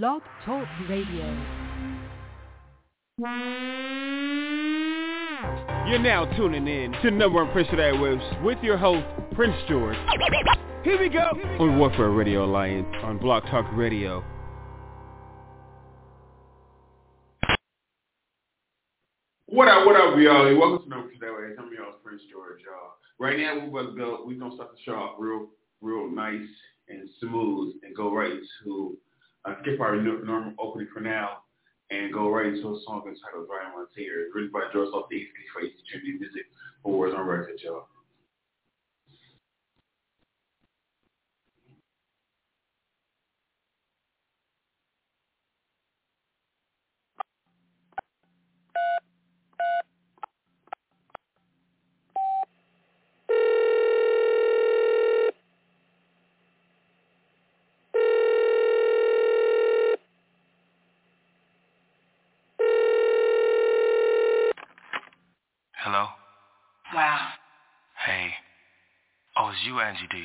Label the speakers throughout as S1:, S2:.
S1: Blog Talk Radio.
S2: You're now tuning in to number one Prince of the Airwaves with your host, Prince George. Here we go on Warzone Radio Alliance on Blog Talk Radio.
S3: What up, what up, y'all? And welcome to Number Prince of the Airwaves. I'm your host, Prince George, y'all. Right now, we're about to go, we're going to start the show off real, real nice and smooth and go right to, uh, skip our normal opening for now and go right into a song entitled Brian Montier, written by George Off the East Trinity Music, for Warzone Record, y'all.
S4: It's you, Angie D.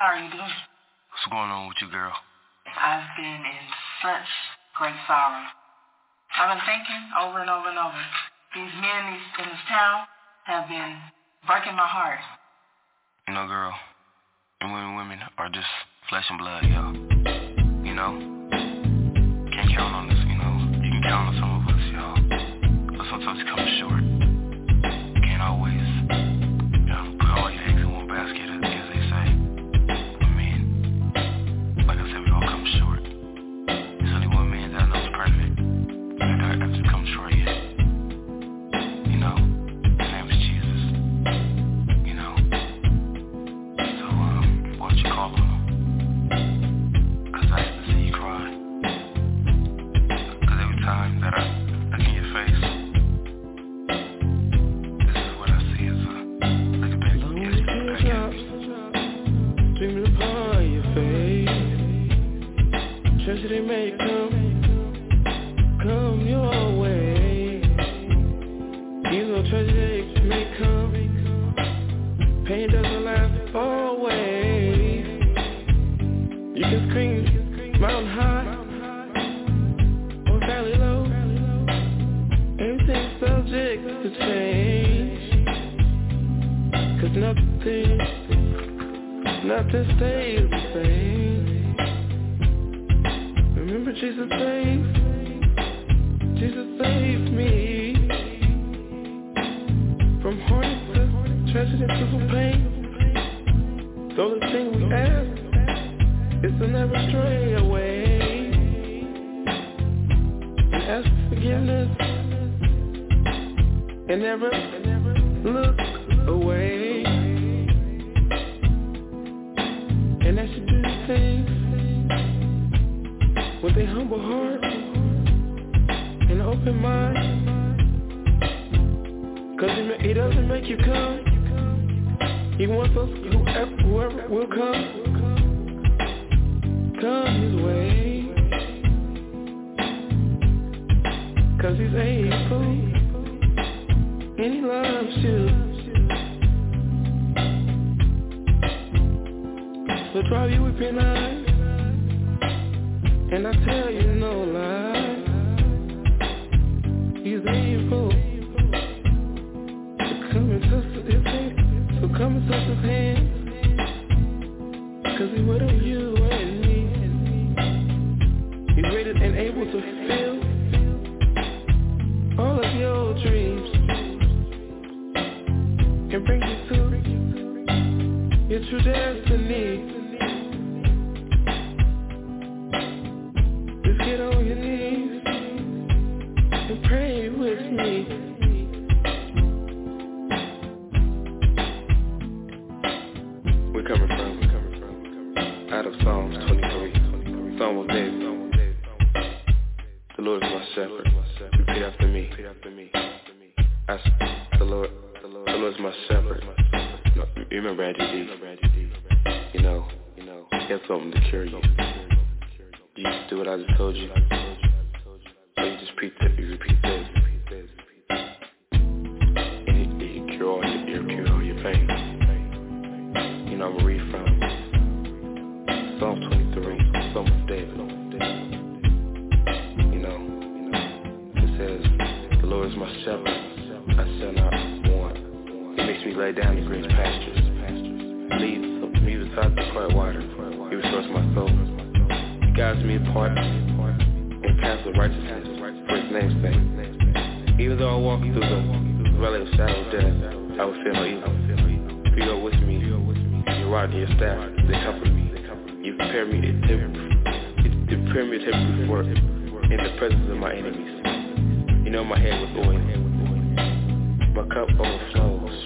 S5: How are you doing?
S4: What's going on with you, girl?
S5: I've been in such great sorrow. I've been thinking over and over and over. These men in this town have been breaking my heart.
S4: You know, girl, and women, women are just flesh and blood, yo. You know? Can't count on this, you know. You can count on some of us, yo. But sometimes it comes short. And I
S6: tell you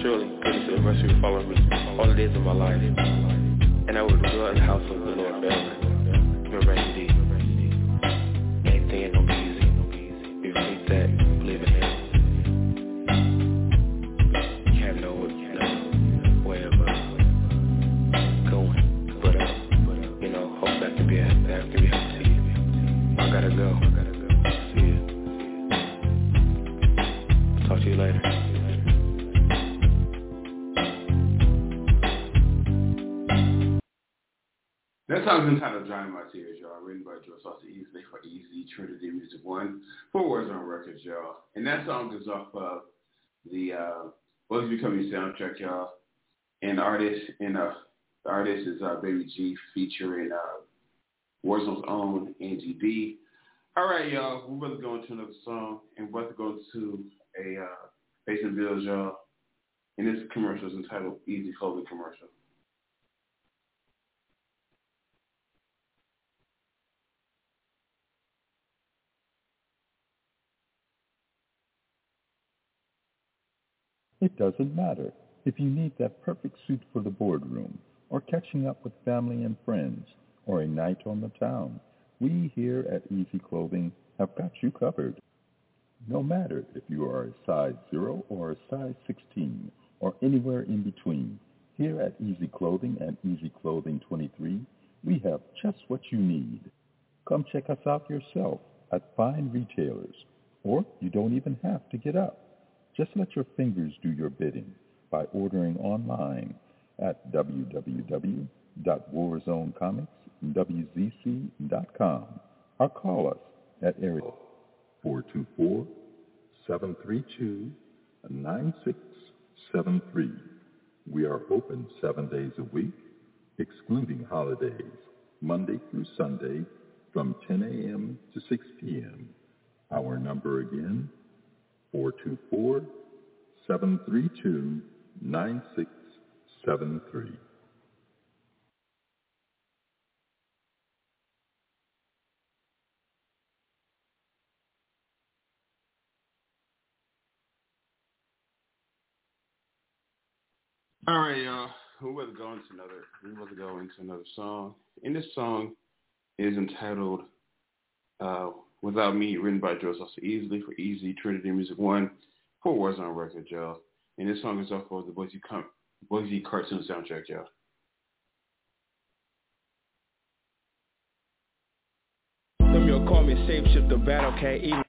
S6: Surely goodness and mercy will follow me all the days of my life. And I will dwell in the house of the Lord forever.
S3: Is entitled Dry My Tears, y'all. Written by Joe Saucy Easley for Easy Trinity Music One. Four Warzone Records, y'all. And that song is off of the uh Bugs Becoming soundtrack, y'all. And artist and uh the artist is uh Baby G featuring uh Warzone's own Angie B. All right, y'all. We're about to go into another song and we're about to go to a uh and Bills, y'all. And this commercial is entitled Easy Clothing Commercial.
S7: It doesn't matter if you need that perfect suit for the boardroom or catching up with family and friends or a night on the town. We here at Easy Clothing have got you covered. No matter if you are a size 0 or a size 16 or anywhere in between, here at Easy Clothing and Easy Clothing 23, we have just what you need. Come check us out yourself at fine retailers, or you don't even have to get up. Just let your fingers do your bidding by ordering online at www.warzonecomicswzc.com or call us at area 424-732-9673. We are open seven days a week, excluding holidays, Monday through Sunday from 10 a.m. to 6 p.m. Our number again, 424-732-9673.
S3: All right, y'all. We're about to go into another. We're about to go into another song, and this song is entitled uh, "Without Me," written by Joe Saucy Easley for Easy Trinity Music One. for Warzone Record, y'all. And this song is off of the Boise, Com- Boise cartoon soundtrack, y'all.
S4: Some call me shapeshifter, battle cat, even.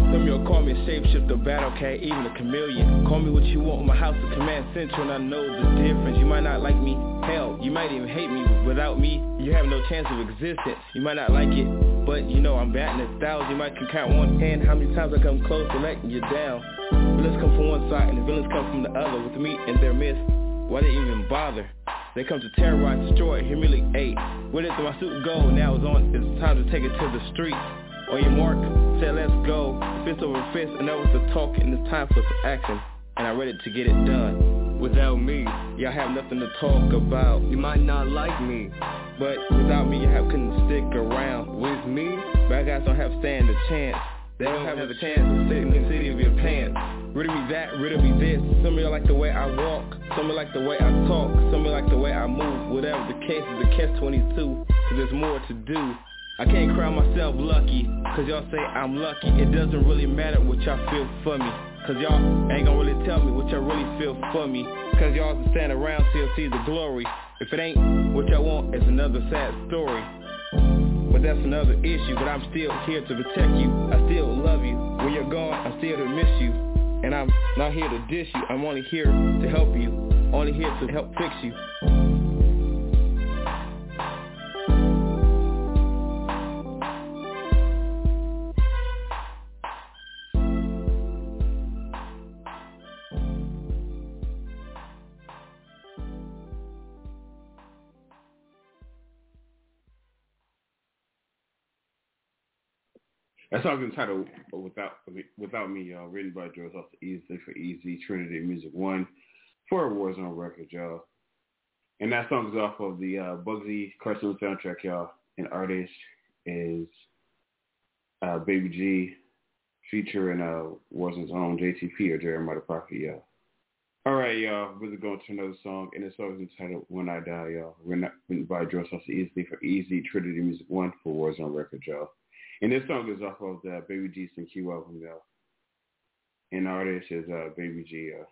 S4: Some y'all call me a shapeshifter, battle cat, even a chameleon. Call me what you want, my house is command central, and I know the difference. You might not like me, hell, you might even hate me. Without me, you have no chance of existence. You might not like it, but you know I'm batting a thousand. You might can count one hand how many times I come close to letting you down. Villains come from one side and the villains come from the other. With me in their midst, why they even bother? They come to terrorize, destroy, humiliate. Where did my suit go? Now it's on. It's time to take it to the streets. On your mark, say let's go. Fist over fist, and that was the talk, and it's time for some action. And I'm ready to get it done. Without me, y'all have nothing to talk about. You might not like me, but without me, have couldn't stick around. With me, bad guys don't have stand a chance. They don't have a chance to sit in the city of your pants. Rid of me that, rid of me this. Some of y'all like the way I walk, some of like the way I talk, some of like the way I move. Whatever the case is, a catch 22, cause there's more to do. I can't cry myself lucky, cause y'all say I'm lucky. It doesn't really matter what y'all feel for me. Cause y'all ain't gonna really tell me what y'all really feel for me. Cause y'all can stand around till see the glory. If it ain't what y'all want, it's another sad story. But that's another issue, but I'm still here to protect you. I still love you. When you're gone, I'm still to miss you. And I'm not here to dish you. I'm only here to help you. Only here to help fix you.
S3: That song is entitled "Without Without Me," y'all. Written by George off the Easy for Easy Trinity Music One for Warzone Records, y'all. And that song is off of the uh, Bugsy cartoon soundtrack, y'all. And artist is uh, Baby G, featuring uh, Warzone's own JTP or Jeremiah the Prophet, y'all. All right, y'all. We're going to another song, and the song is entitled "When I Die," y'all. Written by off the Easy for Easy Trinity Music One for Warzone Record, y'all. And this song is off of the Baby G Q album, though. And the artist is uh, Baby G. Uh,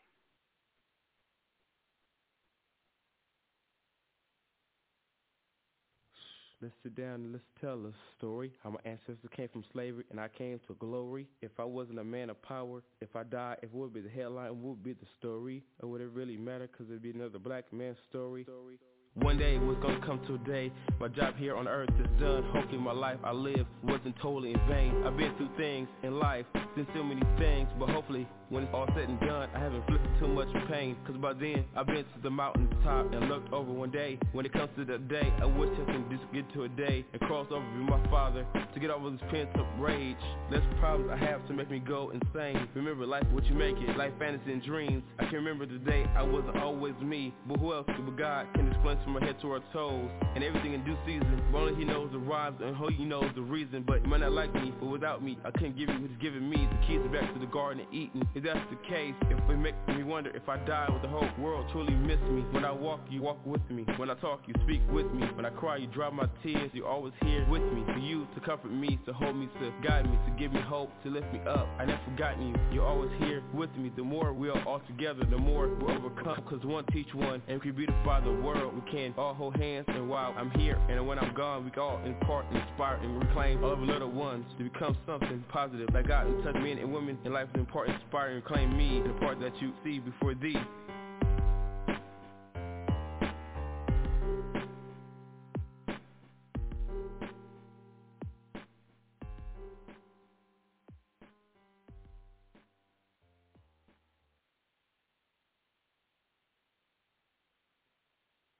S4: Let's sit down and let's tell a story. How my ancestors came from slavery and I came to glory. If I wasn't a man of power, if I died, it would be the headline, what would be the story? Or would it really matter? Cause it'd be another black man's story. story. One day was gonna come to a day My job here on earth is done. Hopefully my life I live wasn't totally in vain. I've been through things in life, seen so many things But hopefully when it's all said and done, I haven't inflicted too much pain. Cause by then, I've been to the mountain top And looked over one day. When it comes to the day I wish I can just get to a day And cross over with my father To get over this pent up rage. Less problems I have to make me go insane. Remember life what you make it. Life fantasy and dreams. I can remember the day I wasn't always me But who else but God can explain from our head to our toes And everything in due season Only he knows the rhymes And who he knows the reason But you might not like me But without me I couldn't give you what's giving me The keys back to the garden and eating if that's the case, if it makes me wonder if I die, would the whole world truly miss me? When I walk, you walk with me. When I talk, you speak with me. When I cry, you dry my tears. You're always here with me. For you to comfort me, to hold me, to guide me, to give me hope, to lift me up. I never forgotten you. You're always here with me. The more we are all together, the more we overcome. Cause one teach one, and we beautify the world. We can all hold hands, and while I'm here, and when I'm gone, we all impart, inspire, and reclaim all of little ones to become something positive. Like God and touch men and women in life is important, inspire, and claim me, the part that you see before thee.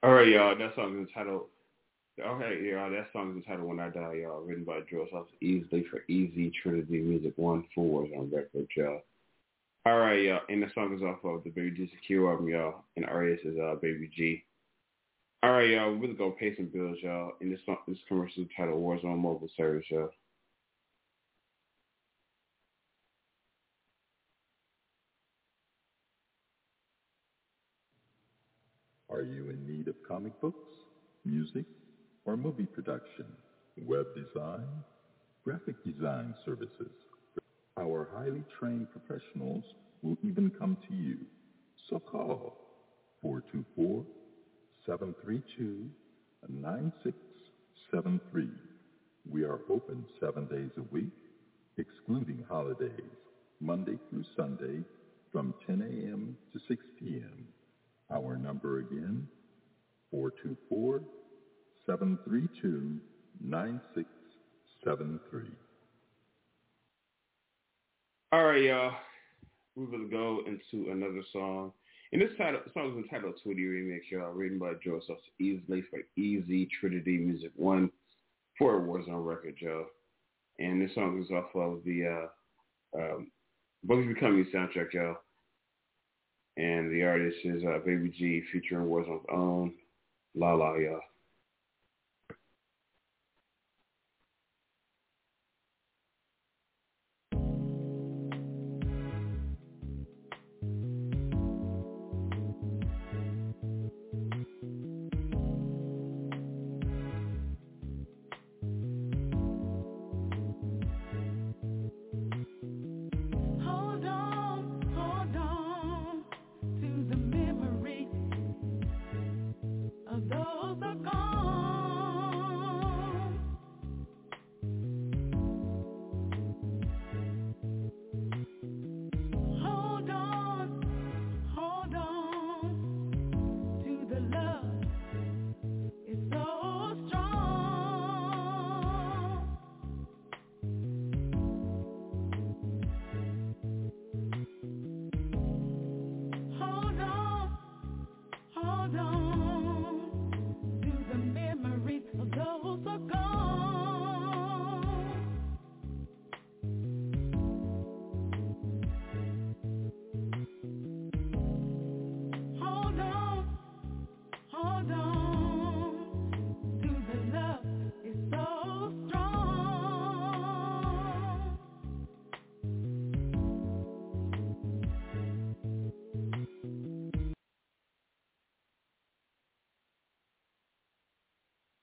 S3: All right, y'all. That song is entitled. Okay, y'all. That song is entitled "When I Die," y'all. Written by George House, easily for Easy Trinity Music One Fours on record, y'all. All right, y'all. And the song is off of the Baby G Secure album, y'all. And artist is uh, Baby G. All right, y'all. We're gonna pay some bills, y'all. And this song, this commercial is titled Warzone Mobile Service, y'all.
S7: Are you comic books, music, or movie production, web design, graphic design services? Our highly trained professionals will even come to you. So call 424-732-9673. We are open seven days a week, excluding holidays, Monday through Sunday from 10 a.m. to 6 p.m. Our number again, 424-732-9673.
S3: All right, y'all. We're gonna go into another song. And this title, song is entitled Tweety Remix, y'all, written by George Sauce Easley for Easy Trinity Music One for Warzone Records, y'all. And this song is off of the uh um Bugsy Becoming soundtrack, y'all. And the artist is uh, Baby G featuring Warzone's own La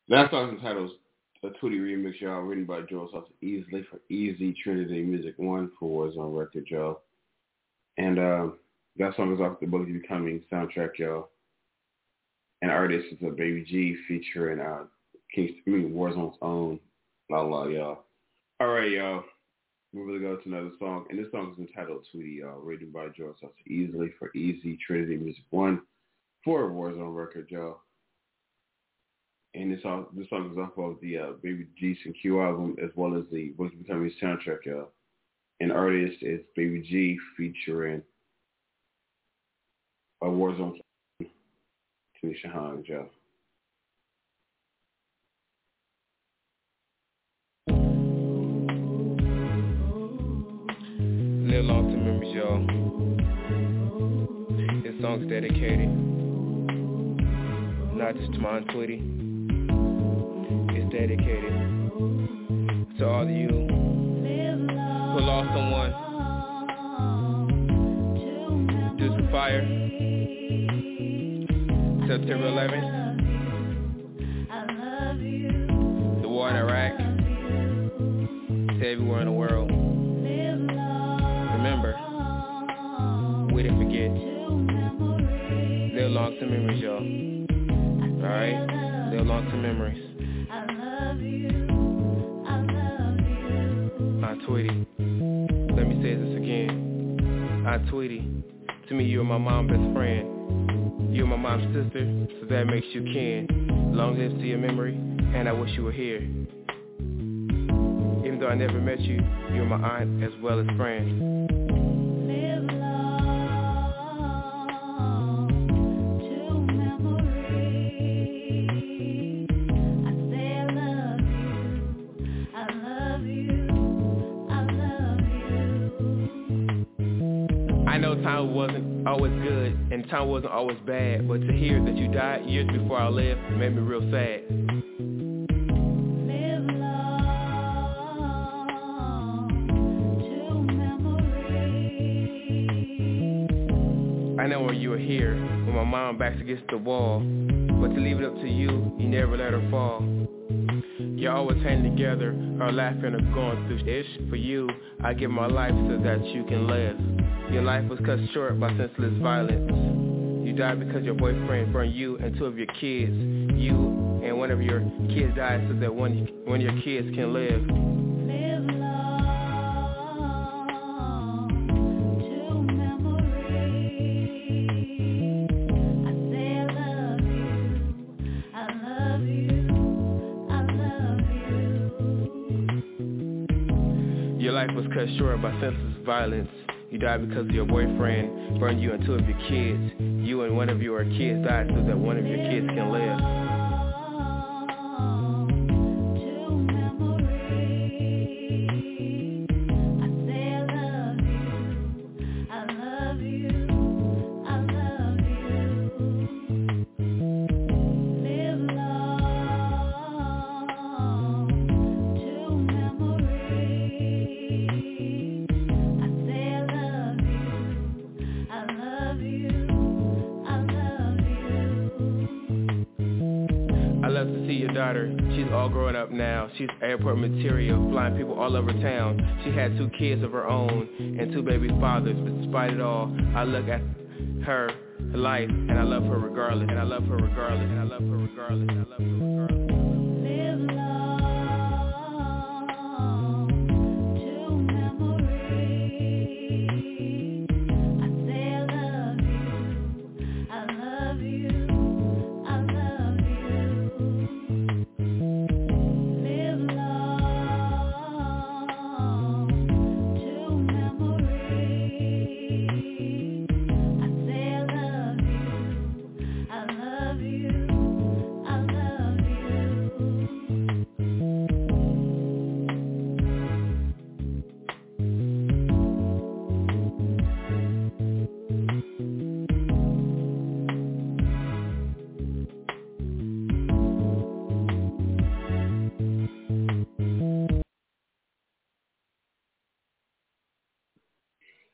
S8: That
S3: song's entitled a Tweety remix, y'all, written by Joel Sauce Easley for Easy Trinity Music One for Warzone Record, y'all. And uh, that song is off the Book Becoming soundtrack, y'all. And artist is a Baby G featuring uh, King, I mean, Warzone's own La La, y'all. All right, y'all. We're going to go to another song. And this song is entitled Tweety, y'all, written by Joel Sauce Easley for Easy Trinity Music One for Warzone Record, y'all and this song this song is off of the uh, Baby G and Q album as well as the What's Becoming soundtrack, y'all. And artist is Baby G featuring a Warzone Tanisha Hines, y'all.
S9: Live to memories, y'all. This song's dedicated not just to my Tweety. Dedicated to all of you who lost someone due to fire. September 11th. The war in Iraq. To everywhere in the world. Remember, we didn't forget. Live long to memories, y'all. Alright? Live long to memories. Tweety. Let me say this again. I Tweety. To me, you're my mom's best friend. You're my mom's sister, so that makes you kin. Long live to your memory, and I wish you were here. Even though I never met you, you're my aunt as well as friend. And time wasn't always bad, but to hear that you died years before I left made me real sad. I know when you were here, when my mom backs against the wall, but to leave it up to you, you never let her fall. You're always hanging together, or laughing or going through ish. For you, I give my life so that you can live. Your life was cut short by senseless violence. You died because your boyfriend burned you and two of your kids. You and one of your kids died so that one, one of your kids can live.
S4: Live
S9: law to memory. I say I love you. I love you. I love you. Your life was cut short by senseless violence. You died because your boyfriend burned you and two of your kids. You and one of your kids died so that one of your kids can live. Flying people all over town. She had two kids of her own and two baby fathers. But despite it all, I look at her life and I love her regardless. And I love her regardless. And I love her regardless. And I love her regardless.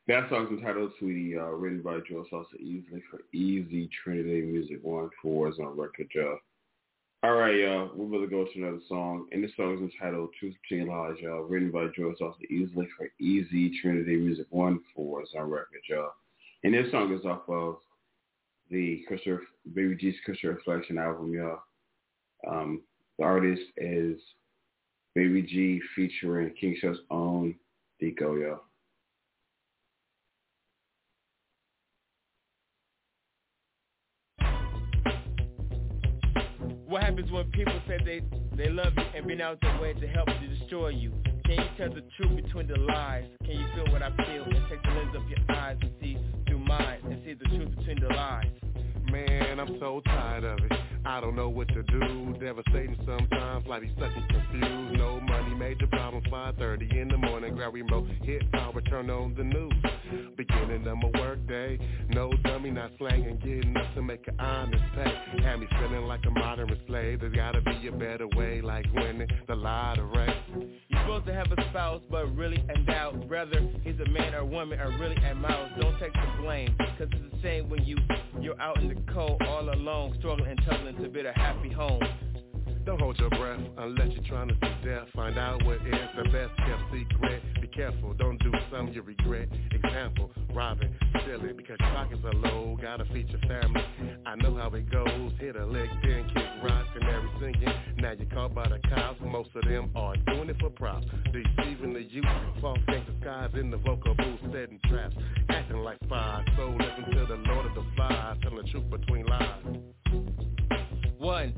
S3: That song's entitled Tweety, uh, written by Joe Salsa Easley for Easy Trinity Music One for Warzone Record, y'all. All right, y'all. We're going to go to another song, and this song is entitled Truth Between Lies, y'all, written by George Austin Easley for Easy Trinity Music 1 4 is on record, y'all. And this song is off of the Christopher, Baby G's Christian Reflection album, y'all. Um, the artist is Baby G featuring King Show's own Deco, y'all.
S4: Happens when people say they, they love you and been out their way to help to destroy you? Can you tell the truth between the lies? Can you feel what I feel and take the lens of your eyes and see through mine and see the truth between the lies?
S10: Man, I'm so tired of it. I don't know what to do. Devastating sometimes, like he's stuck and confused. No money, major problems. 5:30 in the morning, grab remote, hit power, turn on the news. Beginning of my work day, no dummy, not slanging, getting up to make an honest pay. Had me feeling like a modern slave. There's gotta be a better way, like winning the lottery.
S4: You're supposed to have a spouse, but really in doubt. Whether he's a man or woman or really a mouse. Don't take the blame, cause it's a shame when you, you're out in the cold all alone, struggling and tugging to build a happy home.
S10: Don't hold your breath unless you're trying to see death. Find out what is the best kept secret. Be careful, don't do something you regret. Example, robbing, stealing because your pockets are low. Gotta feed your family. I know how it goes. Hit a lick, then kick rocks and every singing. Now you're caught by the cops. Most of them are doing it for props. Deceiving the youth. False gangster skies in the vocal booth, setting traps. Acting like spies. So listen to the Lord of the Flies. Telling the truth between lies.
S4: One,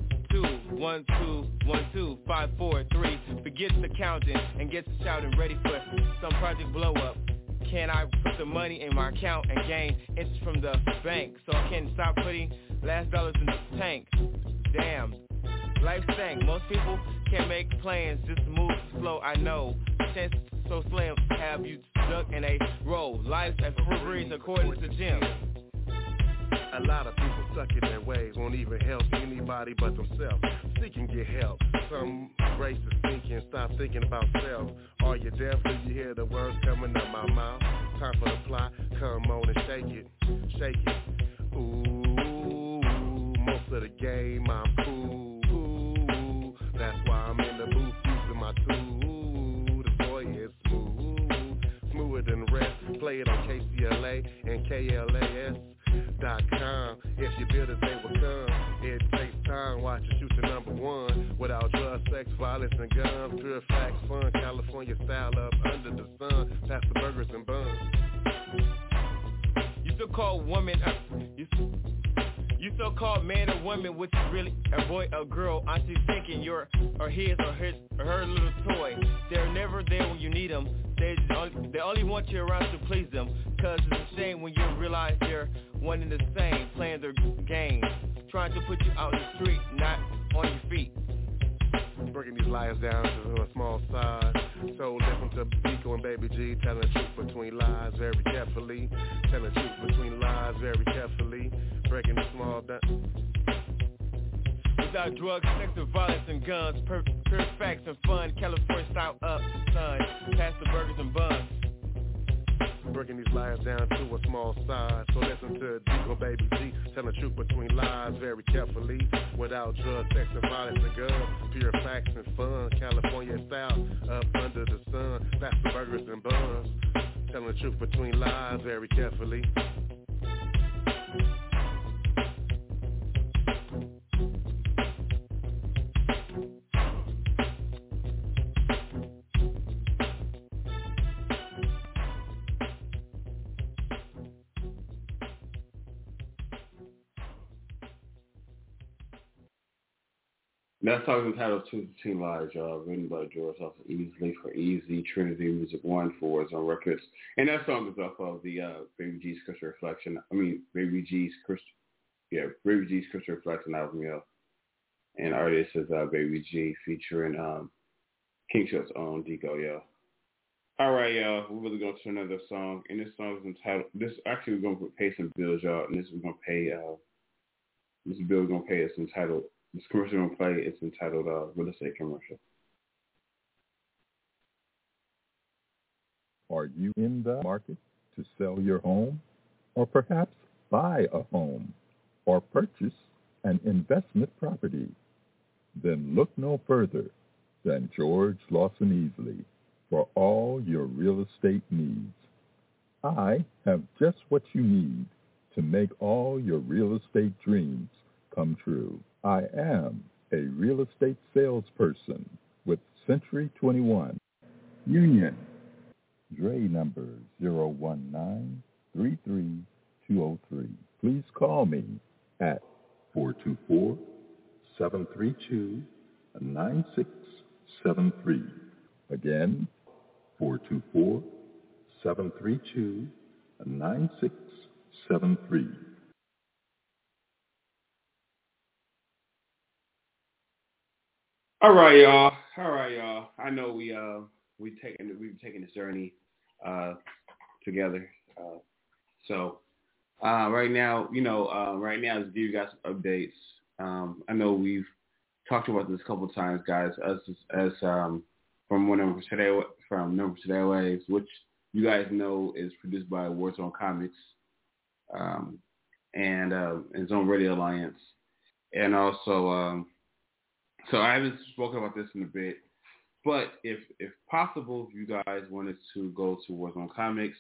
S4: one, two, one, two, five, four, three. Forget the counting and get to shouting, ready for some project blow up. Can I put the money in my account and gain interest from the bank so I can stop putting last dollars in the tank? Damn, life stank. Most people can't make plans, just move slow. I know. Chance so slim, have you stuck in a row? Life's a free according to Jim.
S10: A lot of people stuck in their ways won't even help anybody but themselves. Seek and get help. Some racist thinking, stop thinking about self. Are you deaf? Do you hear the words coming out my mouth? Time for the plot. Come on and shake it, shake it. Ooh, most of the game I'm cool. That's why I'm in the booth using my tool. The boy is smooth, smoother than rest. Play it on KCLA and KLAS dot com. If you build it, they will come. It takes time, watch you shoot the number one. Without drugs, sex, violence, and guns. Pure facts, fun, California style up under the sun. Pass the burgers and buns.
S4: You still call woman, uh, you, you so-called man or woman, which is really a boy or girl. Aren't you thinking you're or his or his or her little toy? They're never there when you need them. They only, they only want you around to please them. Cause it's a shame when you realize they're one and the same, playing their game, trying to put you out in the street, not on your feet.
S10: Breaking these lies down to a small size. So listen to Biko and Baby G telling the truth between lies very carefully. Telling the truth between lies very carefully. The small.
S4: Without drugs, sex, and violence and guns, pure, pure facts and fun, California style up the sun, past the burgers and buns.
S10: Breaking these lies down to a small size. So listen to Deco Baby G telling the truth between lies very carefully. Without drugs, sex, and violence and guns, pure facts and fun, California style up under the sun, past the burgers and buns. Telling the truth between lies very carefully.
S3: That song is entitled Two Between Lies, y'all, written by George Austin Easley for Easy Trinity Music 1 4 is on records. And that song is off of the uh, Baby G's Christian Reflection. I mean, Baby G's Christian, yeah, Baby G's Christian Reflection album, y'all. And artist is uh, Baby G featuring um, King Show's own Deco, y'all. All right, y'all. We're really going to go to another song. And this song is entitled, this actually we're going to pay some bills, y'all. And this is going to pay, uh, this bill going to pay is entitled this commercial we're play is entitled uh, Real Estate Commercial.
S7: Are you in the market to sell your home or perhaps buy a home or purchase an investment property? then look no further than George Lawson Easley for all your real estate needs. I have just what you need to make all your real estate dreams come true. I am a real estate salesperson with Century 21 Union. DRE number 019-33203. Please call me at 424-732-9673. Again, 424-732-9673.
S3: All right, y'all. All right, y'all. I know we uh we taking we've taken this journey uh together. Uh, so uh, right now, you know, uh, right now, you guys some updates. Um, I know we've talked about this a couple of times, guys. Us as um, from one number today from number today waves, which you guys know is produced by Warzone Comics um, and uh, and Zone Radio Alliance, and also um, so I haven't spoken about this in a bit, but if if possible, if you guys wanted to go to Warzone Comics,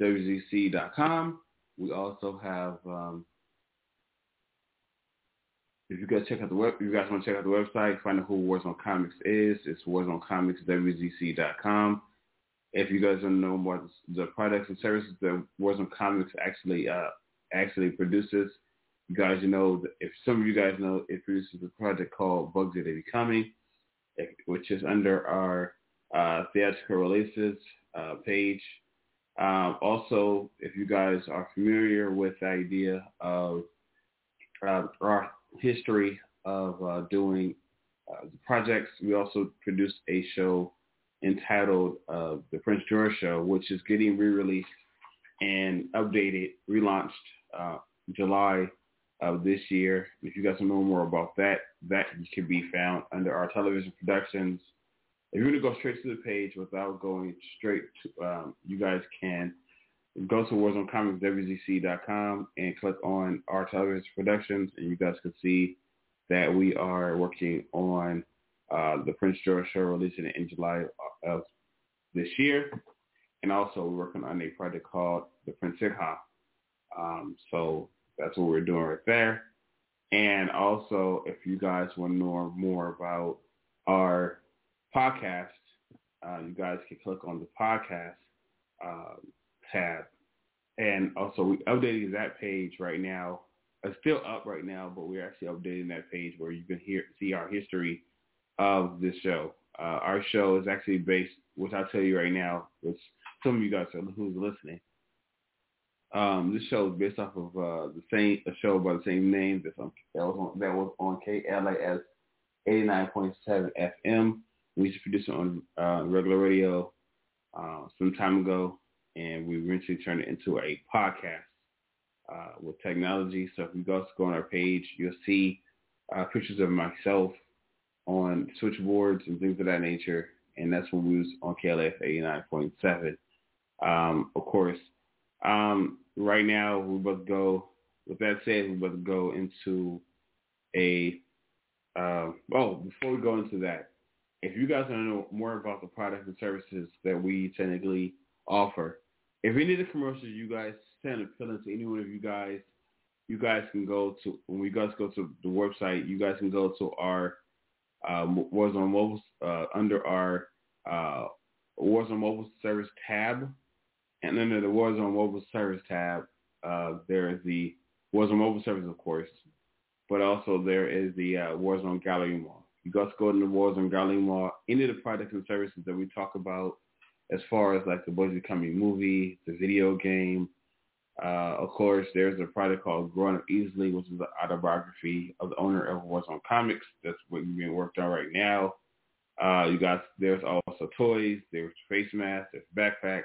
S3: WZC.com. We also have um, if you guys check out the web, you guys want to check out the website, find out who Warzone Comics is. It's WarzoneComicsWZC.com. If you guys don't know more the products and services that Warzone Comics actually uh, actually produces, you guys you know if some of you guys know it produces a project called Bugs Are They Becoming, which is under our uh, theatrical releases uh, page. Um, also, if you guys are familiar with the idea of uh, our history of uh, doing uh, projects, we also produced a show entitled uh, The Prince George Show, which is getting re-released and updated, relaunched July of this year. If you guys want to know more about that, that can be found under our television productions. If you want to go straight to the page without going straight to, um, you guys can go to WarzoneComicsWZC.com and click on our television productions, and you guys can see that we are working on uh, the Prince George show releasing in July of this year. And also we're working on a project called The Prince Sitcom. Um, so that's what we're doing right there. And also, if you guys want to know more about our podcast, uh, you guys can click on the podcast um, tab. And also, we updating that page right now. It's still up right now, but we're actually updating that page where you can hear see our history of this show. Uh, our show is actually based, which I'll tell you right now, which some of you guys are who's listening. Um, this show is based off of uh, the same a show by the same name that's on, that was on that was on KLAS 89.7 FM. We used to produce it on uh, regular radio uh, some time ago, and we eventually turned it into a podcast uh, with technology. So if you go, go on our page, you'll see uh, pictures of myself on switchboards and things of that nature. And that's when we was on KLAS 89.7. Um, of course, um, right now we're about to go, with that said, we're about to go into a, uh, oh, before we go into that, if you guys want to know more about the products and services that we technically offer, if any of the commercials you guys send appealing to any one of you guys, you guys can go to, when we guys go to the website, you guys can go to our uh, Warzone Mobile, uh, under our uh, Warzone Mobile Service tab, and under the Warzone Mobile Service tab, uh, there is the Warzone Mobile Service, of course, but also there is the uh, Warzone Gallery Mall. You guys go to the Warzone Gallery Mall, any of the products and services that we talk about as far as like the Boys Becoming movie, the video game. Uh, of course, there's a product called Growing Up Easily, which is the autobiography of the owner of Warzone Comics. That's what you're being worked on right now. Uh, you got there's also toys, there's face masks, there's backpacks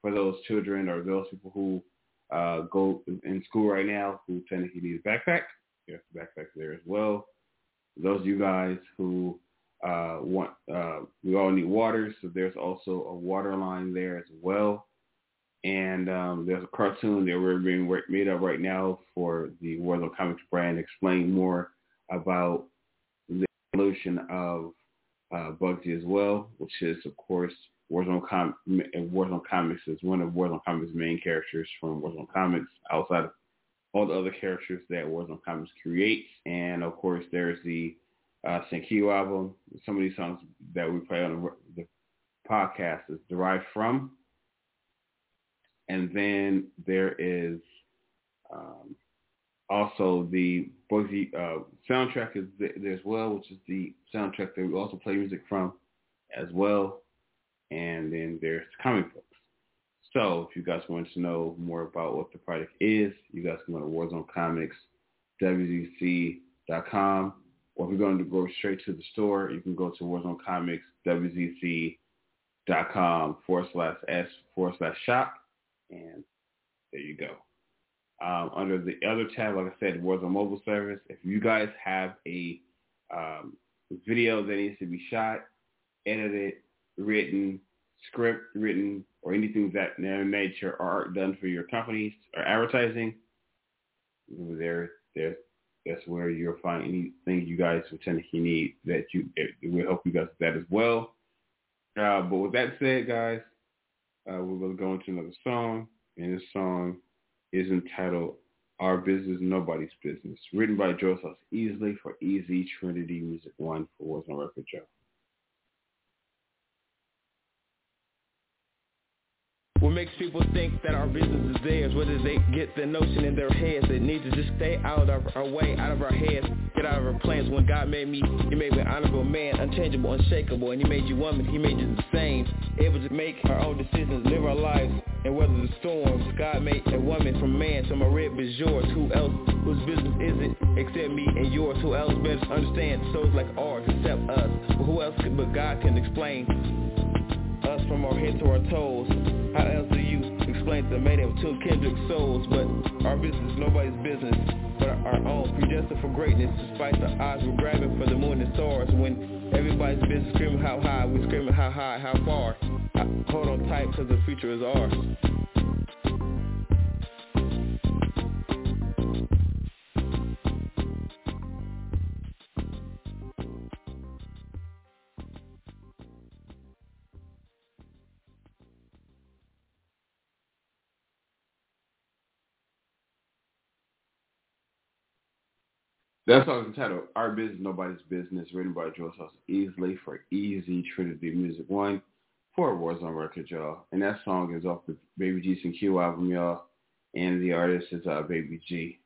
S3: for those children or those people who uh, go in school right now who technically need a backpack. There's backpacks there as well. Those of you guys who uh, want, uh, we all need water, so there's also a water line there as well. And um, there's a cartoon that we're being made up right now for the Warzone Comics brand, explain more about the evolution of uh, Bugsy as well, which is of course Warzone Com- Warzone Comics is one of Warzone Comics' main characters from Warzone Comics outside of all the other characters that Warzone Comics creates. And of course, there's the uh, Cinque album. Some of these songs that we play on the, the podcast is derived from. And then there is um, also the Bugsy uh, soundtrack is there as well, which is the soundtrack that we also play music from as well. And then there's comic books. So if you guys want to know more about what the product is, you guys can go to Warzone Comics, WZC.com, or if you're going to go straight to the store, you can go to Warzone Comics, WZC.com forward slash S forward slash shop, and there you go. Um, under the other tab, like I said, Warzone Mobile Service, if you guys have a um, video that needs to be shot, edited, written, script written, or anything that nature or art done for your companies or advertising, there, there, that's where you'll find anything you guys potentially need that you it, will help you guys with that as well. Uh, but with that said, guys, uh, we're going to go into another song, and this song is entitled "Our Business Nobody's Business," written by Sauce Easley for Easy Trinity Music One for Warzone Record Joe.
S4: Makes people think that our business is theirs? Do they get the notion in their heads? They need to just stay out of our way, out of our heads, get out of our plans. When God made me, He made me an honorable man, unchangeable, unshakable, and He made you woman, He made you the same, able to make our own decisions, live our lives, and weather the storms. God made a woman from man, so my rib is yours. Who else? Whose business is it except me and yours? Who else better understand souls like ours except us? Who else but God can explain us from our head to our toes? How else do you explain the mating of two kindred souls? But our business nobody's business but our own. Predestined for greatness despite the odds we're grabbing for the moon and stars. When everybody's business screaming how high, we're screaming how high, how far. Hold on tight cause the future is ours.
S3: That song is entitled Our Business, Nobody's Business, written by Joe Sauce Easley for Easy Trinity Music One for Warzone Record, y'all. And that song is off the Baby G Q album, y'all. And the artist is uh, Baby G.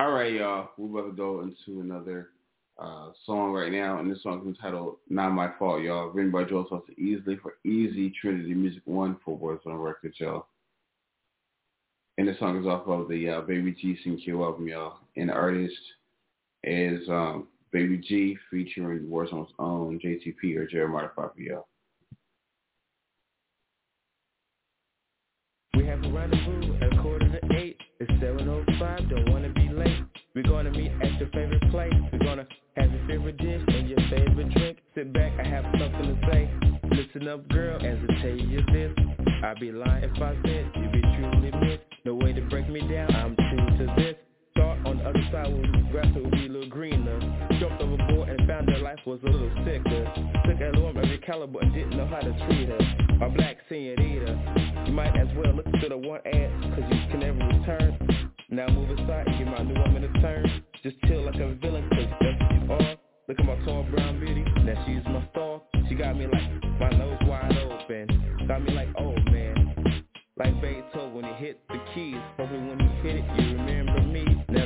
S3: All right, y'all. We're about to go into another uh, song right now. And this song is entitled Not My Fault, y'all. Written by Joe Sauce Easley for Easy Trinity Music One for Warzone Record, y'all. And the song is off of the uh, Baby G Q album, y'all. And the artist is um, Baby G featuring Warzone's own JTP or Jeremiah Fabio.
S4: We have a rendezvous at quarter to eight. It's 7.05, don't want to be late. We're going to meet at your favorite place. We're going to have your favorite dish and your favorite drink. Sit back, I have something to say. Listen up, girl, as I tell you this. I'd be lying if I said you'd be truly missed. No way to break me down, I'm true to this. Other side where the grass would be a little greener. Jumped overboard and found that life was a little sicker. Took a woman every caliber and didn't know how to treat her. A black senorita. You might as well look to the one ad, cause you can never return. Now move aside and give my new woman a turn. Just chill like a villain, cause that's what you are. Look at my tall brown beauty, now she's my star. She got me like my nose wide open. Got me like, oh man. Like Beethoven when he hit the keys. Hopefully when he hit it, you remember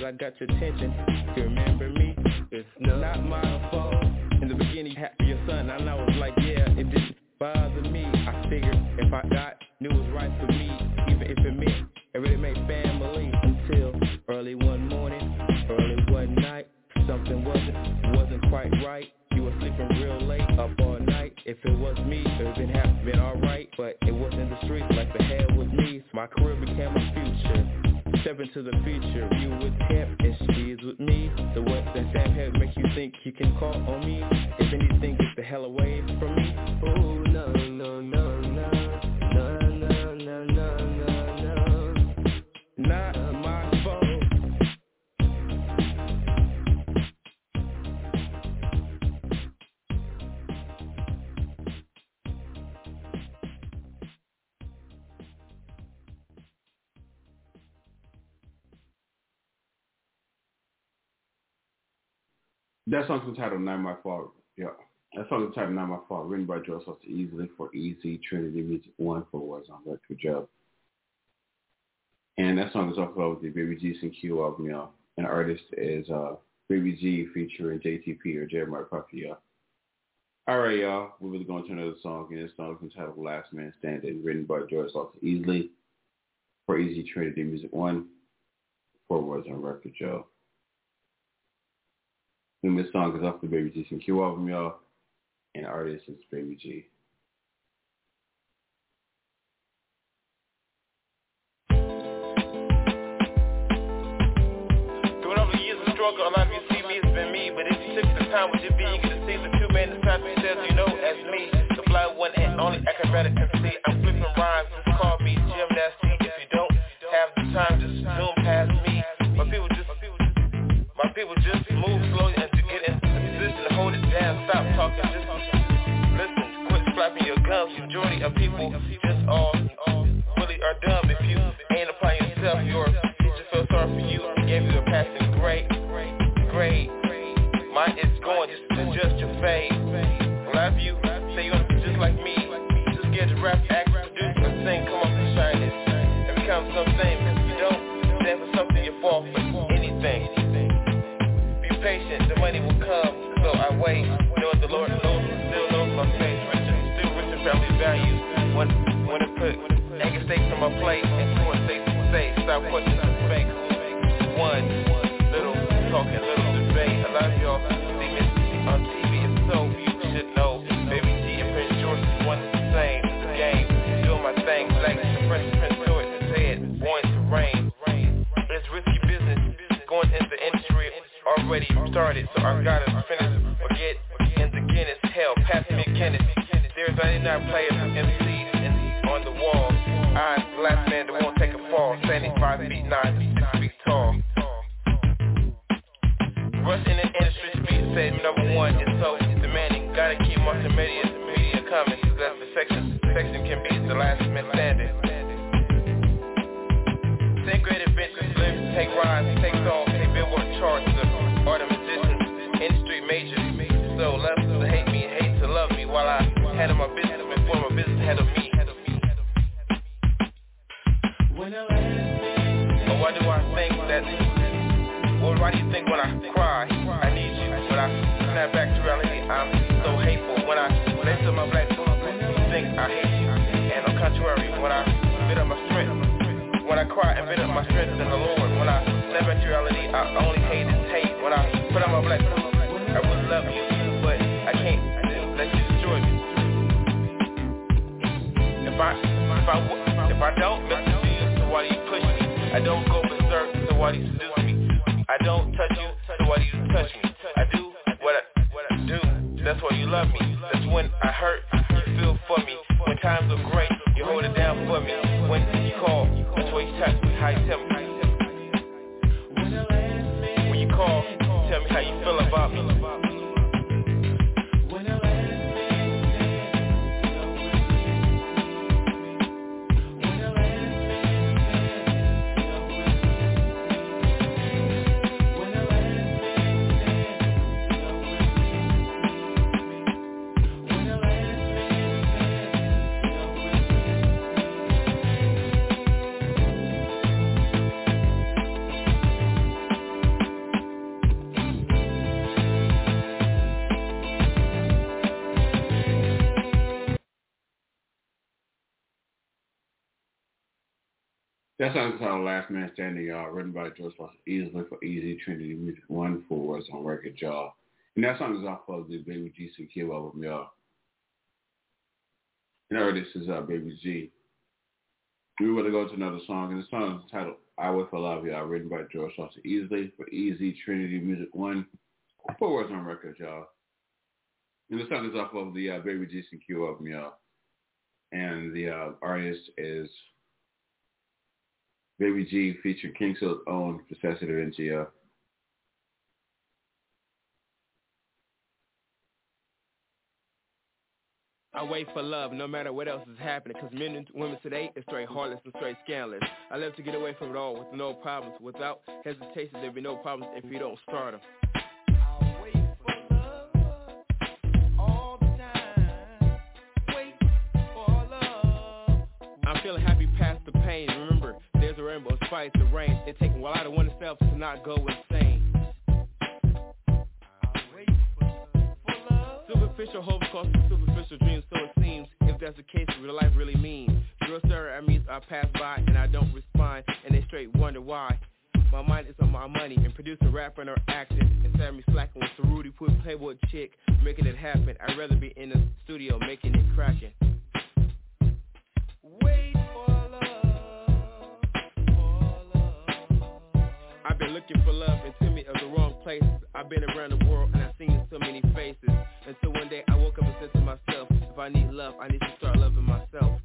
S4: I got your attention, you remember me. It's not my fault. In the beginning, had your son, and I was like, yeah, it didn't bother me. I figured if I got, knew it was right for me, even if it meant everyday made family. Until early one morning, early one night, something wasn't, wasn't quite right. You were sleeping real late, up all night. If it was me, it would been have been alright. But it wasn't the streets like the hell was me. So my career became my future. Step into the future, you with him and she's with me. The words that Sam had make you think you can call on me. If anything, get the hell away from me. Oh
S3: That song's entitled Not My Fault. Yeah. That song is entitled Not My Fault, written by Joe Foster Easley for Easy Trinity Music One for Warzone Record Joe. And that song is off of the Baby G and Q album, y'all. The artist is uh, Baby G featuring JTP or Jeremiah Puffy, y'all. All right, y'all. We're really going to another song, and this song is entitled Last Man Standing, written by George Foster Easley for Easy Trinity Music One. Four Warzone record, y'all. This song is off the Baby G Q album, y'all. And artist is Baby G.
S4: Struggle, a lot of you see me, it's been me. But if you took the time, would you be eager to see the two men inside themselves, you know, as me? The fly one and only acrobatic can see. I'm flipping rhymes, call me gymnastic. If you don't have the time, just zoom past me. My people just, my people just gums. Majority of people just all really are dumb. If you ain't applying yourself, your teacher feels sorry for you. Gave you a passing grade, grade. Mine is going, just adjust your fade. Love you, say you wanna just like me. Just get to rap, act, produce, and sing. Come on, shine it and become something. Cause if you don't stand for something, you fall for anything. Be patient, the money will come. So I wait, say, stop questions and fake. One little talking, little debate. A lot of y'all see me on TV, and so you should know. Baby G and Prince George is one the same. Game, doing my thing, like the Prince Prince George said, born to reign. It's risky business, going into the industry already started, so I gotta finish or get in the Guinness. Hell, pass me a Guinness. There's 99 players, MCs, fall, standing 5 feet 9, 6 feet tall. Rush in the industry, speed said number one is so demanding. Gotta keep multimedia media coming, cause that's the section. Section can be the last man standing. Take great adventures, live, take rhymes, take songs, take billboard charts, the art of musicians, industry majors. So love to hate me, hate to love me, while I handle my business Snap back to reality, I'm so hateful. When I lace up my black boots, you think I hate you. And on contrary, when I bit up my strength, when I cry and bit up my strength in the Lord, when I back to reality, I only hate is hate. When I put on my black boots, I would love you, but I can't let you destroy me. If I, if I, if I don't listen to you, so why do you push me? I don't go berserk, so why do you seduce me? I don't touch you, so why do you touch me? That's why you love me. That's when I hurt, you feel for me. When times are great, you hold it down for me. When you call, that's why you touch me, how you tell me. When you call, tell me how you feel about me.
S3: That song is called Last Man Standing, y'all, written by George Foster Easley for Easy Trinity Music One for Warzone Record, y'all. And that song is off of the Baby G Secure album, y'all. And the artist is uh, Baby G. We want to go to another song, and the song is titled I Wait for Love, y'all, written by George Foster Easley for Easy Trinity Music One for Warzone Record, y'all. And the song is off of the uh, Baby G Secure album, y'all. And the uh, artist is Baby G featured Kingsfield's own Possessive NGO.
S4: I wait for love no matter what else is happening Cause men and women today is straight heartless and straight scandalous. I love to get away from it all with no problems Without hesitation there'd be no problems if you don't start them I'm feeling happy past the pain, remember rain. It takes a while out of oneself to not go insane. Superficial hope costs superficial dreams, so it seems. If that's the case, what life really means. Real sir, I mean, I pass by and I don't respond, and they straight wonder why. My mind is on my money and producing, rapping, or acting. Of me slacking with the Rudy Put Playboy chick, making it happen. I'd rather be in the studio making it cracking. Wait been looking for love into me of the wrong places. I've been around the world and I've seen so many faces. Until one day I woke up and said to myself, if I need love, I need to start loving myself.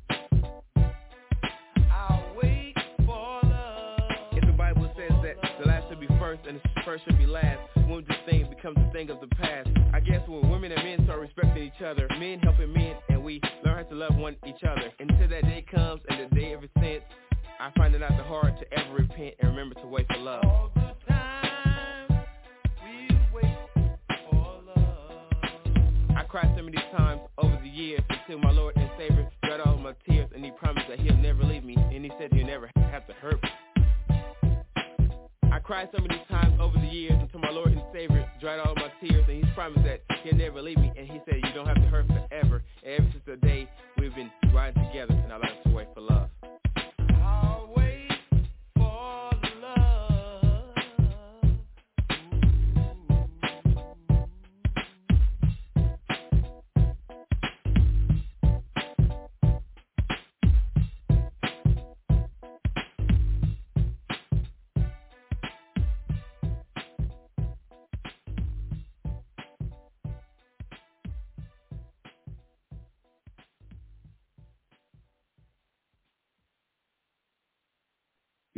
S4: I'll wait for love. If the Bible says that the last should be first and the first should be last, when this thing becomes a thing of the past. I guess when women and men start respecting each other, men helping men, and we learn how to love one each other. Until that day comes and the day ever since, I find it not the hard to ever repent and remember to wait for love. All the time we wait for love. I cried so many times over the years until my Lord and Savior dried all my tears and he promised that he'll never leave me and he said he'll never have to hurt me. I cried so many times over the years until my Lord and Savior dried all my tears and he's promised that he'll never leave me and he said you don't have to hurt forever. And ever since the day we've been riding together and I learned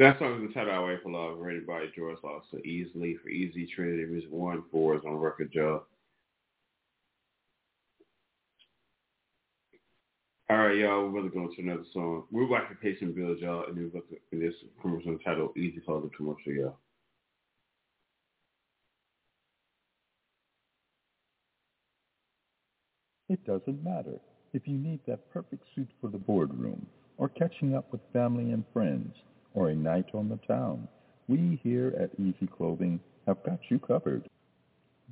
S3: That song is entitled "I Wait for Love," written by George Lawson, So Easley for Easy Trinity Music One Four is on record, Joe. All right, y'all. We're to go to another song. We're about to pay some bills, y'all, and we're about to, this commercial entitled "Easy Clothing Commercial," y'all.
S7: It doesn't matter if you need that perfect suit for the boardroom or catching up with family and friends or a night on the town. We here at Easy Clothing have got you covered.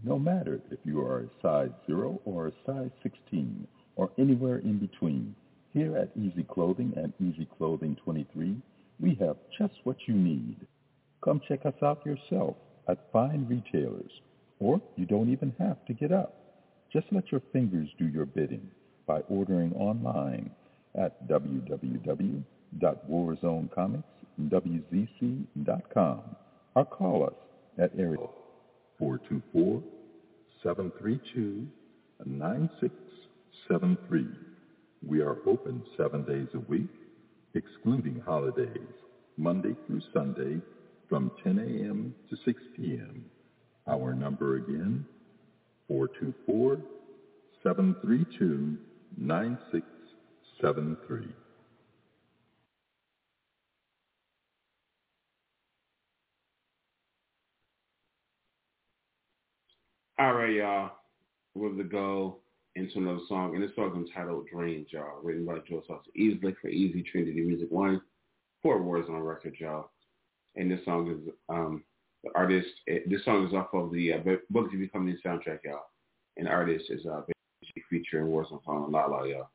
S7: No matter if you are a size 0 or a size 16 or anywhere in between, here at Easy Clothing and Easy Clothing 23, we have just what you need. Come check us out yourself at fine retailers, or you don't even have to get up. Just let your fingers do your bidding by ordering online at www.warzonecomicswzc.com or call us at area 424-732-9673. We are open seven days a week, excluding holidays, Monday through Sunday from 10 a.m. to 6 p.m. Our number again, 424-732-9673.
S3: All right, y'all. We're going to go into another song, and this song is entitled "Dreams," y'all, written by George Lawson, Easley for Easy Trinity Music One, four Warzone record, y'all. And this song is um the artist. eh, This song is off of the uh, Book Coming In soundtrack, y'all. And the artist is uh featuring Warzone song La La, y'all.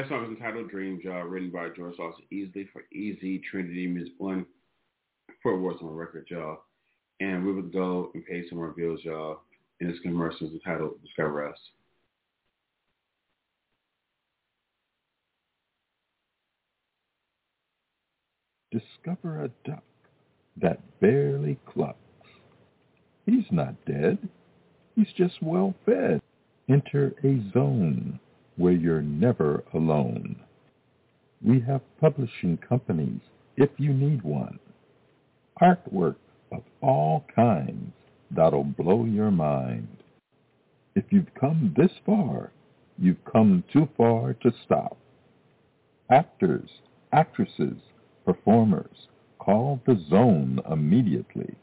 S3: That song is entitled Dream y'all, written by George Lawson Easley for Easy Trinity Music One for Awards on Record, y'all. And we would go and pay some more bills, y'all. And this commercial is entitled Discover Us.
S7: Discover a duck that barely clucks. He's not dead. He's just well fed. Enter a zone where you're never alone. We have publishing companies if you need one. Artwork of all kinds that'll blow your mind. If you've come this far, you've come too far to stop. Actors, actresses, performers, call the zone immediately.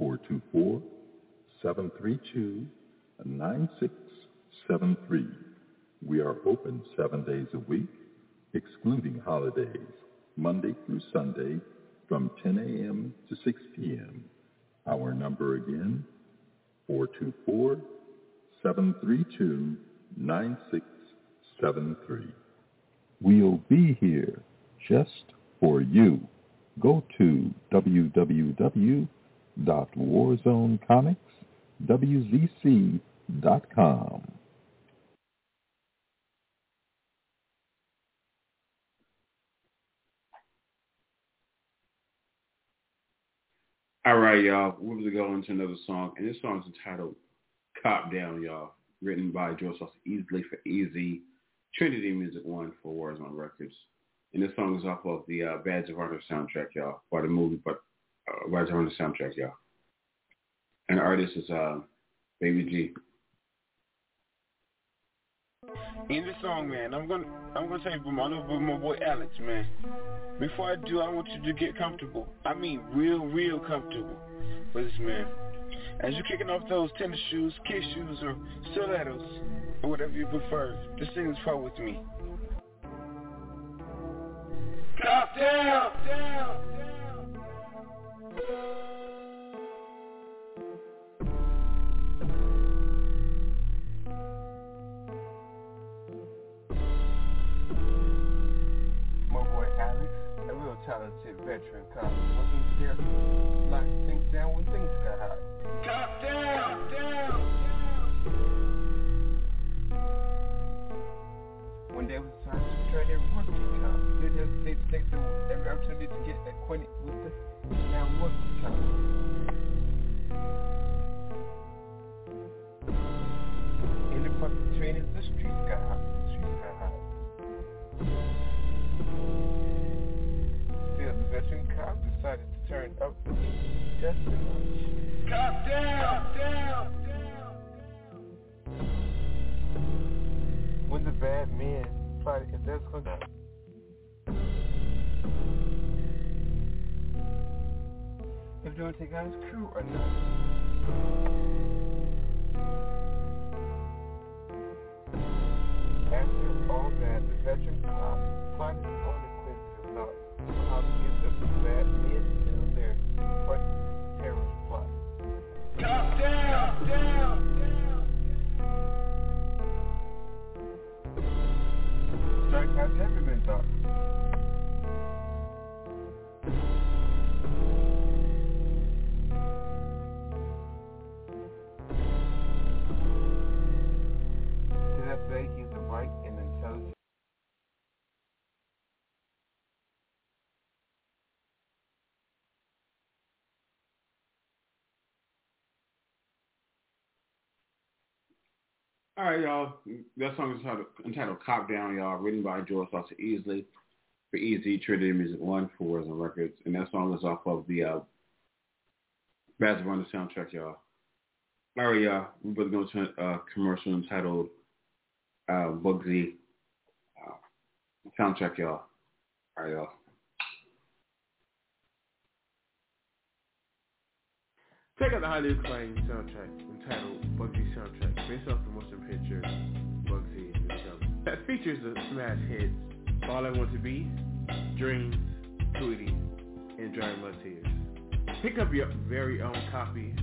S7: 424-732-9673. We are open seven days a week, excluding holidays, Monday through Sunday from 10 a.m. to 6 p.m. Our number again, 424-732-9673. We'll be here just for you. Go to www.warzonecomicswzc.com.
S3: All right, y'all. We're going to go into another song, and this song is entitled Cop Down, y'all, written by George Lawson Easley for Easy, Trinity Music One for Warzone Records. And this song is off of the uh, Badge of Honor soundtrack, y'all, by the movie, but uh, Badge of Honor soundtrack, y'all. And the artist is uh, Baby G.
S11: In the song, man, I'm gonna I'm gonna take from my little boy, my boy Alex, man. Before I do, I want you to get comfortable. I mean, real, real comfortable with this man. As you're kicking off those tennis shoes, kick shoes, or stilettos, or whatever you prefer, just sing this part with me. Drop down, down,
S12: My talented veteran cop, wasn't scared to lock things down when things got hot.
S11: Drop down, down.
S12: When there was time to turn every rookie cop, they just they take the, every opportunity to get acquainted with the now rookie cop. In the process of training, the streets got hot. The decided to turn up the heat just a notch.
S11: Drop down, down.
S12: When the bad men plotted if that's gonna if they're gonna take out his crew or not. After all that, the veteran cop uh, plotted on inquisitive thought on how to get the bad men has
S3: All right, y'all. That song is entitled, entitled Cop Down, y'all, written by George Lawson Easley for Easy Trinity Music One for Warzone Records. And that song is off of the uh, of Honor soundtrack, y'all. All right, y'all. We're going to go to a commercial entitled uh, Bugsy uh, soundtrack, y'all. All right, y'all.
S13: Check out the highly acclaimed soundtrack entitled Bugsy Soundtrack, based off the motion picture Bugsy. That features the smash hits All I Want to Be, Dreams, Tweety, and Dry Mud Tears. Pick up your very own copy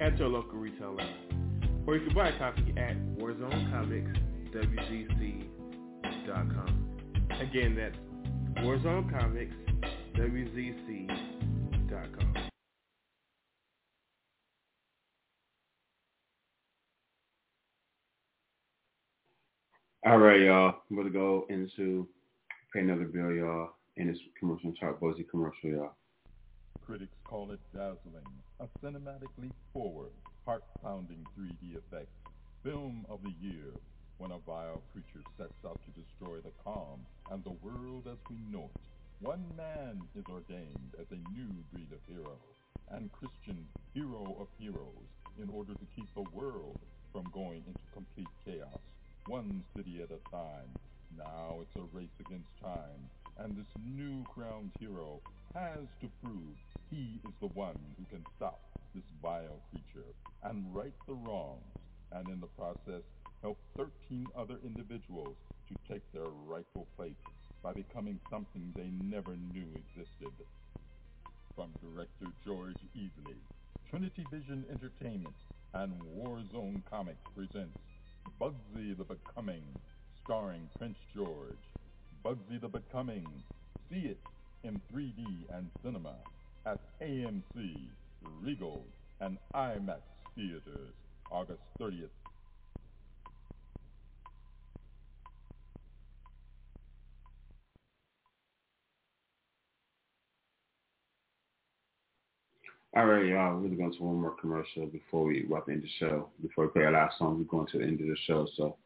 S13: at your local retailer, or you can buy a copy at Warzone Comics, WCC,
S6: WZC.com. Again, that's Warzone Comics, WZC.com.
S3: All right, y'all. I'm to go into pay another bill, y'all, and this commercial talk, Bugsy commercial, y'all.
S7: Critics call it dazzling, a cinematically forward, heart-pounding 3D effects, film of the year, when a vile creature sets out to destroy the calm and the world as we know it. One man is ordained as a new breed of hero, and Christian hero of heroes, in order to keep the world from going into complete chaos, one city at a time. Now it's a race against time, and this new crowned hero has to prove he is the one who can stop this vile creature and right the wrongs, and in the process help 13 other individuals to take their rightful place by becoming something they never knew existed. From director George Easley, Trinity Vision Entertainment and Warzone Comics presents Bugsy the Becoming, starring Prince George. Bugsy the Becoming. See it in 3D and cinema at AMC, Regal, and IMAX theaters, August 30th
S3: All right, y'all. We're going to one more commercial before we wrap end the show. Before we play our last song, we're going to the end of the show. So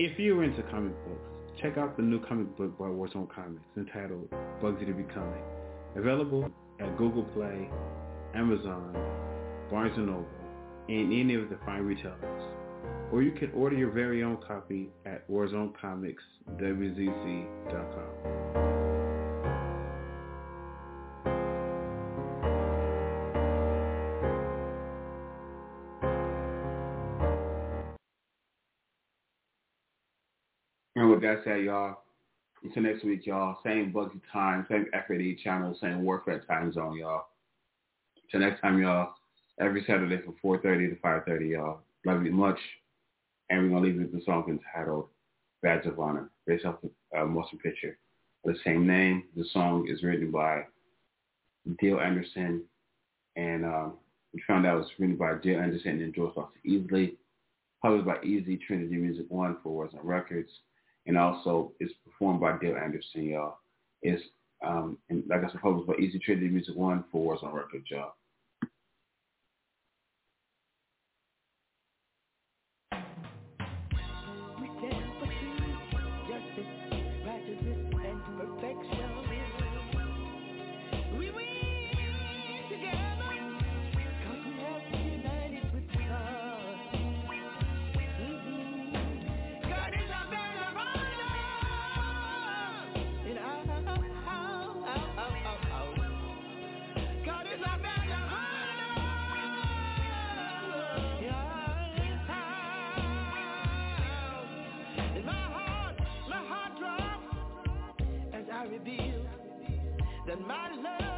S3: If you're into comic books, check out the new comic book by Warzone Comics entitled Bugsy the Becoming. Available at Google Play, Amazon, Barnes & Noble, and any of the fine retailers or you can order your very own copy at warzonecomicswzc.com. And with that said, y'all, until next week, y'all, same Bugsy time, same FAD channel, same Warfare time zone, y'all. Till next time, y'all, every Saturday from 4.30 to 5.30, y'all. Love you much and we're to leave with the song entitled Badge of Honor, based off the uh, motion picture. The same name. The song is written by Dale Anderson, and um, we found out it was written by Dale Anderson and George Foster Easley, published by Easy Trinity Music One for Warzone Records, and also it's performed by Dale Anderson, y'all. It's um, and like I said, published by Easy Trinity Music One for Warzone Records, y'all.
S14: that my love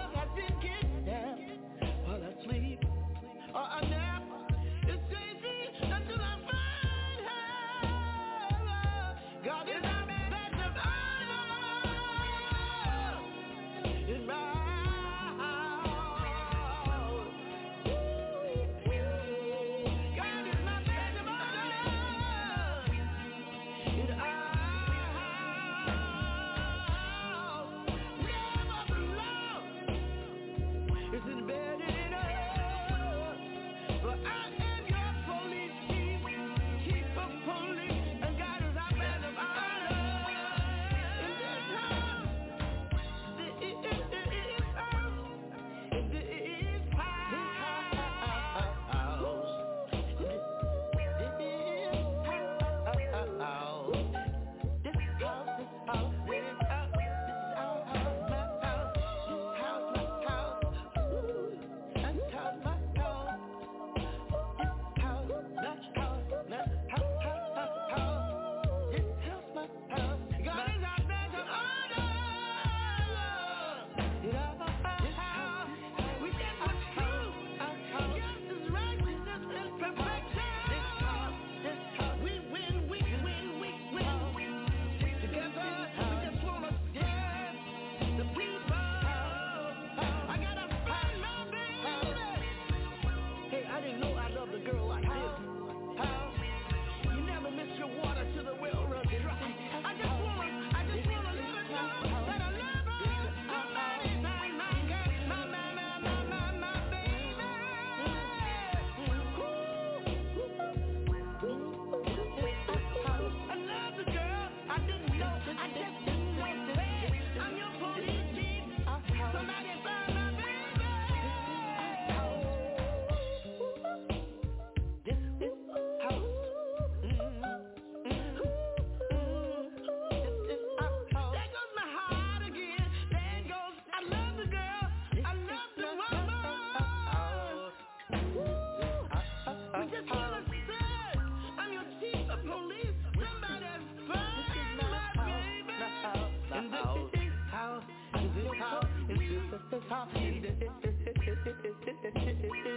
S14: Cause hop is this, this, this,